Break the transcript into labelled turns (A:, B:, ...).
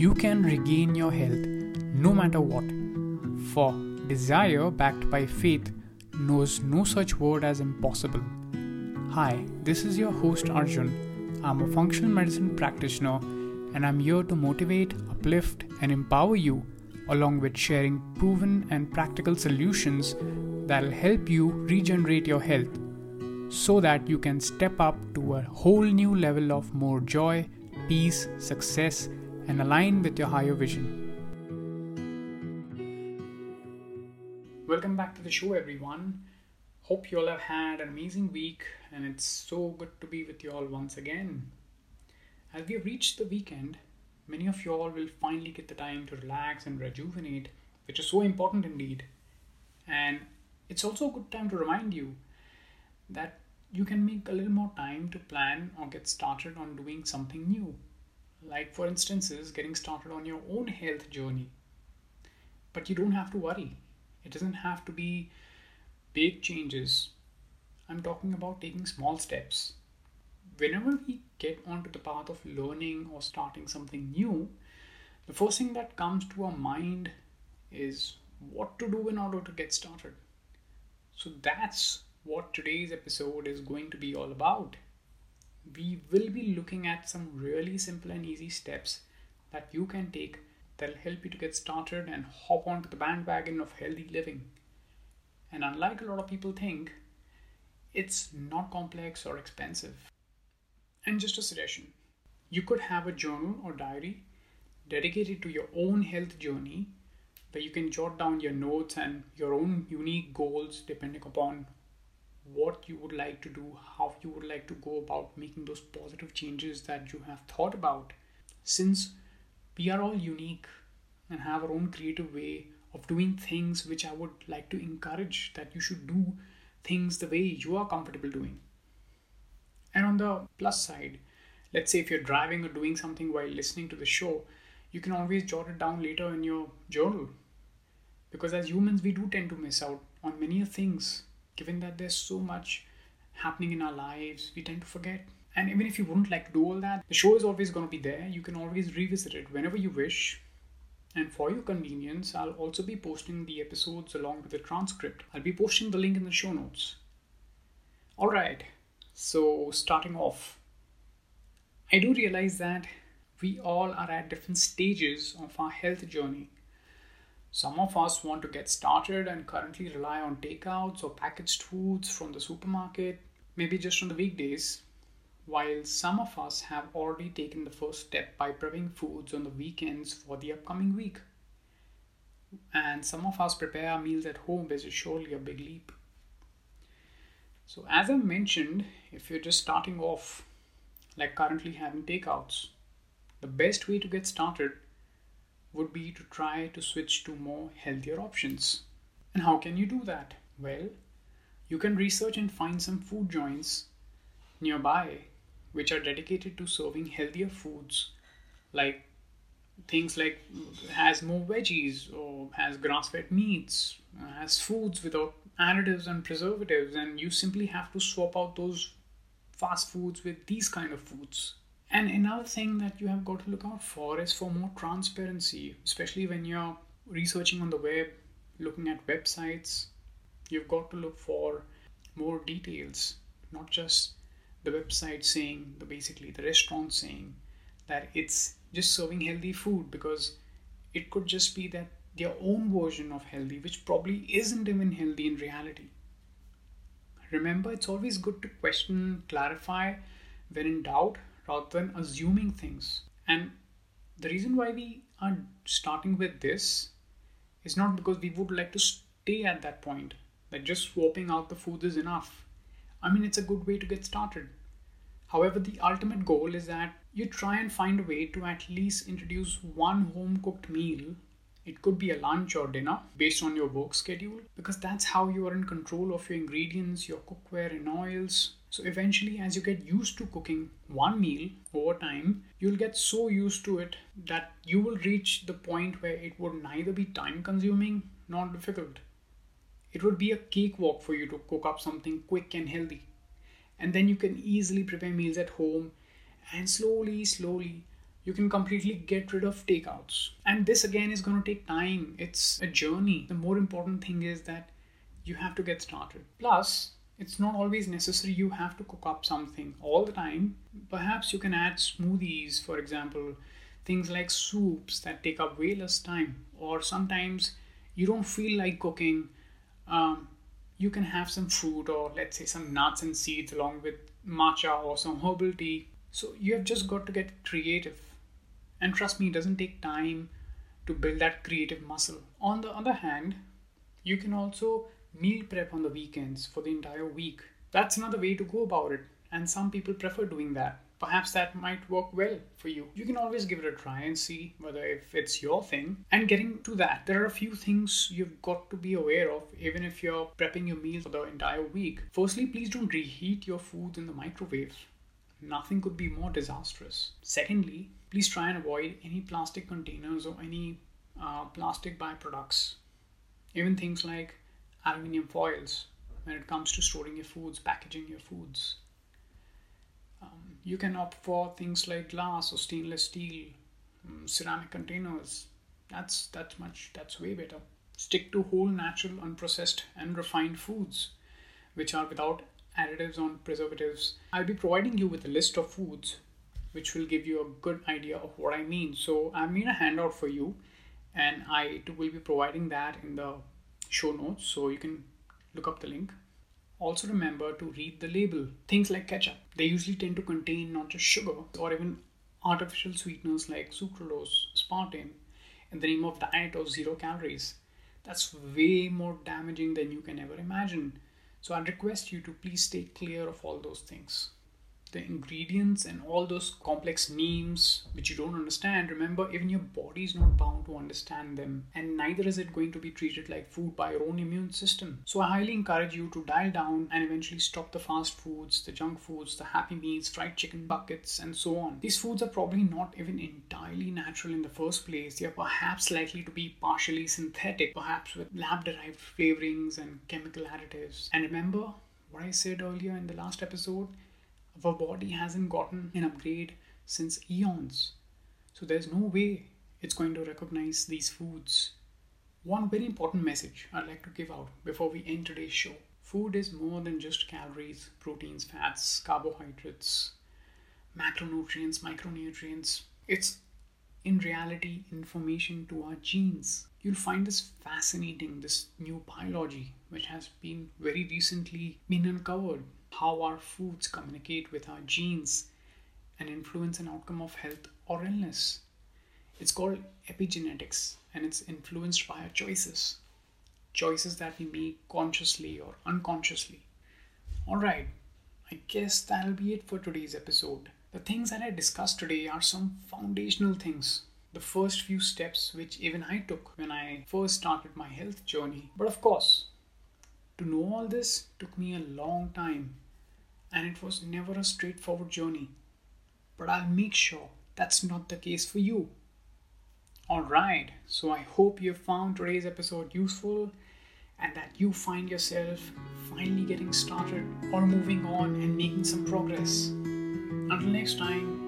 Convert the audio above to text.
A: you can regain your health no matter what. For desire backed by faith knows no such word as impossible. Hi, this is your host Arjun. I'm a functional medicine practitioner and I'm here to motivate, uplift, and empower you along with sharing proven and practical solutions that'll help you regenerate your health so that you can step up to a whole new level of more joy, peace, success, and align with your higher vision. Welcome back to the show, everyone. Hope you all have had an amazing week, and it's so good to be with you all once again. As we have reached the weekend, many of you all will finally get the time to relax and rejuvenate, which is so important indeed. And it's also a good time to remind you that you can make a little more time to plan or get started on doing something new. Like, for instances, getting started on your own health journey. But you don't have to worry, it doesn't have to be big changes. I'm talking about taking small steps. Whenever we get onto the path of learning or starting something new, the first thing that comes to our mind is what to do in order to get started. So that's what today's episode is going to be all about. We will be looking at some really simple and easy steps that you can take that'll help you to get started and hop onto the bandwagon of healthy living. And unlike a lot of people think, it's not complex or expensive. And just a suggestion you could have a journal or diary dedicated to your own health journey where you can jot down your notes and your own unique goals depending upon what you would like to do, how you would like to go about making those positive changes that you have thought about. Since we are all unique and have our own creative way of doing things, which I would like to encourage that you should do things the way you are comfortable doing. And on the plus side, let's say if you're driving or doing something while listening to the show, you can always jot it down later in your journal because as humans, we do tend to miss out on many things, given that there's so much happening in our lives, we tend to forget. And even if you wouldn't like to do all that, the show is always going to be there. You can always revisit it whenever you wish. And for your convenience, I'll also be posting the episodes along with the transcript. I'll be posting the link in the show notes. Alright, so starting off, I do realize that we all are at different stages of our health journey. Some of us want to get started and currently rely on takeouts or packaged foods from the supermarket, maybe just on the weekdays, while some of us have already taken the first step by prepping foods on the weekends for the upcoming week. And some of us prepare our meals at home, which is surely a big leap. So, as I mentioned, if you're just starting off, like currently having takeouts, the best way to get started would be to try to switch to more healthier options. And how can you do that? Well, you can research and find some food joints nearby which are dedicated to serving healthier foods like things like has more veggies or has grass-fed meats has foods without additives and preservatives and you simply have to swap out those fast foods with these kind of foods and another thing that you have got to look out for is for more transparency, especially when you're researching on the web, looking at websites. You've got to look for more details, not just the website saying, the basically the restaurant saying that it's just serving healthy food because it could just be that their own version of healthy, which probably isn't even healthy in reality. Remember, it's always good to question, clarify when in doubt, rather than assuming things. And the reason why we are starting with this is not because we would like to stay at that point, that just swapping out the food is enough. I mean, it's a good way to get started. However, the ultimate goal is that you try and find a way to at least introduce one home cooked meal. It could be a lunch or dinner based on your work schedule because that's how you are in control of your ingredients, your cookware, and oils, so eventually, as you get used to cooking one meal over time, you'll get so used to it that you will reach the point where it would neither be time consuming nor difficult. It would be a cakewalk for you to cook up something quick and healthy. And then you can easily prepare meals at home, and slowly, slowly, you can completely get rid of takeouts. And this again is going to take time, it's a journey. The more important thing is that you have to get started. Plus, it's not always necessary you have to cook up something all the time. Perhaps you can add smoothies, for example, things like soups that take up way less time, or sometimes you don't feel like cooking. Um, you can have some fruit or let's say some nuts and seeds along with matcha or some herbal tea. So you have just got to get creative. And trust me, it doesn't take time to build that creative muscle. On the other hand, you can also meal prep on the weekends for the entire week. That's another way to go about it, and some people prefer doing that. Perhaps that might work well for you. You can always give it a try and see whether if it's your thing. And getting to that, there are a few things you've got to be aware of even if you're prepping your meals for the entire week. Firstly, please don't reheat your food in the microwave. Nothing could be more disastrous. Secondly, please try and avoid any plastic containers or any uh, plastic byproducts. Even things like aluminium foils when it comes to storing your foods, packaging your foods. Um, you can opt for things like glass or stainless steel, um, ceramic containers. That's that's much that's way better. Stick to whole, natural, unprocessed, and refined foods, which are without additives on preservatives. I'll be providing you with a list of foods, which will give you a good idea of what I mean. So I made a handout for you, and I will be providing that in the show notes so you can look up the link. Also, remember to read the label. Things like ketchup, they usually tend to contain not just sugar or even artificial sweeteners like sucralose, aspartame, in the name of diet or zero calories. That's way more damaging than you can ever imagine. So, I'd request you to please stay clear of all those things the ingredients and all those complex names which you don't understand, remember, even your body is not bound to understand them, and neither is it going to be treated like food by your own immune system. So, I highly encourage you to dial down and eventually stop the fast foods, the junk foods, the happy meals, fried chicken buckets, and so on. These foods are probably not even entirely natural in the first place, they are perhaps likely to be partially synthetic, perhaps with lab derived flavorings and chemical additives. And remember, what I said earlier in the last episode our body hasn't gotten an upgrade since eons. So there's no way it's going to recognize these foods. One very important message I'd like to give out before we end today's show food is more than just calories, proteins, fats, carbohydrates, macronutrients, micronutrients. It's in reality information to our genes. You'll find this fascinating, this new biology, which has been very recently been uncovered how our foods communicate with our genes and influence an outcome of health or illness. It's called epigenetics and it's influenced by our choices. Choices that we make consciously or unconsciously. Alright, I guess that'll be it for today's episode. The things that I discussed today are some foundational things. The first few steps which even I took when I first started my health journey. But of course, to know all this took me a long time, and it was never a straightforward journey. But I'll make sure that's not the case for you. Alright, so I hope you found today's episode useful and that you find yourself finally getting started or moving on and making some progress. Until next time,